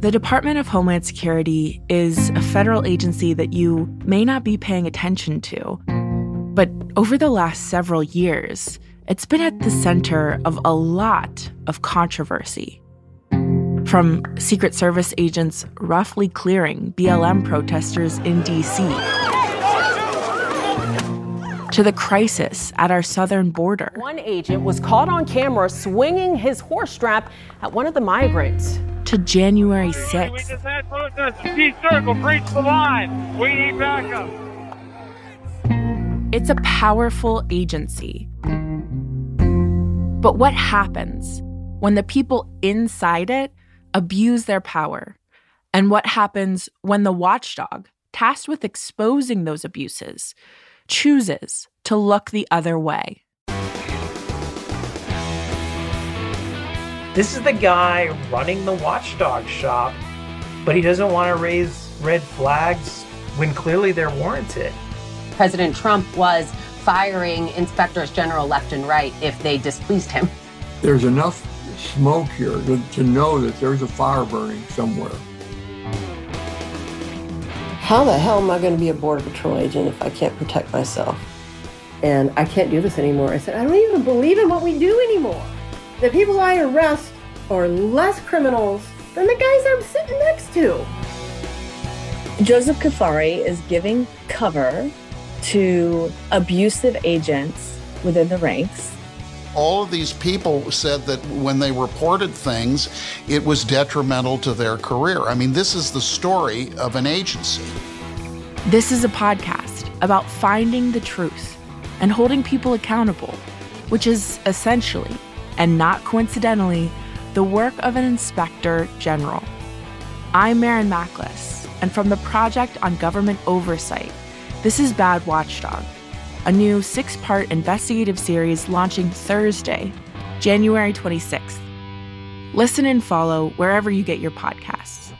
The Department of Homeland Security is a federal agency that you may not be paying attention to. But over the last several years, it's been at the center of a lot of controversy. From Secret Service agents roughly clearing BLM protesters in D.C., to the crisis at our southern border. One agent was caught on camera swinging his horse strap at one of the migrants. To January 6th. We just had protesters. Peace Circle, breach the line. We need backup. It's a powerful agency. But what happens when the people inside it abuse their power? And what happens when the watchdog, tasked with exposing those abuses, chooses to look the other way? This is the guy running the watchdog shop, but he doesn't want to raise red flags when clearly they're warranted. President Trump was firing inspectors general left and right if they displeased him. There's enough smoke here to, to know that there's a fire burning somewhere. How the hell am I going to be a Border Patrol agent if I can't protect myself? And I can't do this anymore. I said, I don't even believe in what we do anymore. The people I arrest are less criminals than the guys I'm sitting next to. Joseph Cuffari is giving cover to abusive agents within the ranks. All of these people said that when they reported things, it was detrimental to their career. I mean, this is the story of an agency. This is a podcast about finding the truth and holding people accountable, which is essentially, and not coincidentally, the work of an inspector general. I'm Marin Mackless, and from the Project on Government Oversight, this is Bad Watchdog, a new six part investigative series launching Thursday, January 26th. Listen and follow wherever you get your podcasts.